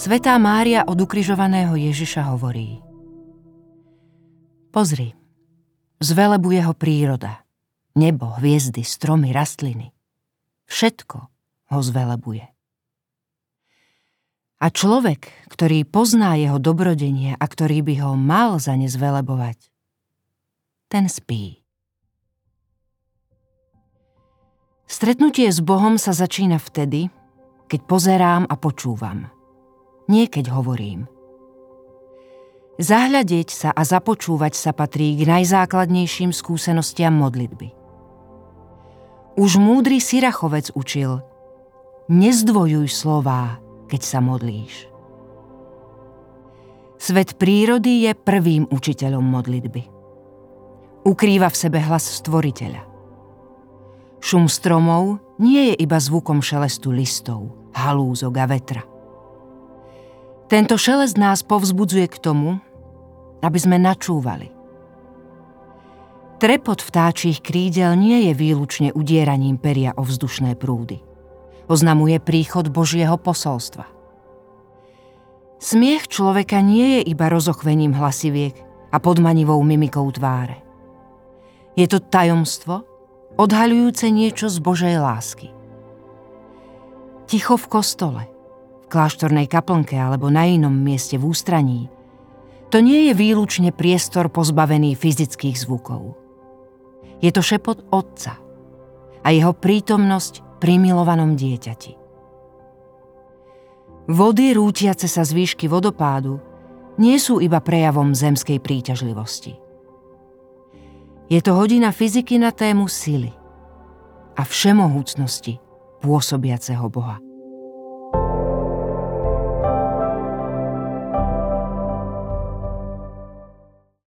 Svetá Mária od ukrižovaného Ježiša hovorí Pozri, zvelebuje ho príroda, nebo, hviezdy, stromy, rastliny. Všetko ho zvelebuje. A človek, ktorý pozná jeho dobrodenie a ktorý by ho mal za ne zvelebovať, ten spí. Stretnutie s Bohom sa začína vtedy, keď pozerám a počúvam. Nie keď hovorím. Zahľadieť sa a započúvať sa patrí k najzákladnejším skúsenostiam modlitby. Už múdry Sirachovec učil Nezdvojuj slová, keď sa modlíš. Svet prírody je prvým učiteľom modlitby. Ukrýva v sebe hlas stvoriteľa. Šum stromov nie je iba zvukom šelestu listov, halúzok a vetra. Tento šelest nás povzbudzuje k tomu, aby sme načúvali. Trepot vtáčich krídel nie je výlučne udieraním peria o vzdušné prúdy oznamuje príchod Božieho posolstva. Smiech človeka nie je iba rozochvením hlasiviek a podmanivou mimikou tváre. Je to tajomstvo, odhaľujúce niečo z Božej lásky. Ticho v kostole, kláštornej kaplnke alebo na inom mieste v ústraní, to nie je výlučne priestor pozbavený fyzických zvukov. Je to šepot Otca a jeho prítomnosť pri milovanom dieťati. Vody rútiace sa z výšky vodopádu nie sú iba prejavom zemskej príťažlivosti. Je to hodina fyziky na tému sily a všemohúcnosti pôsobiaceho Boha.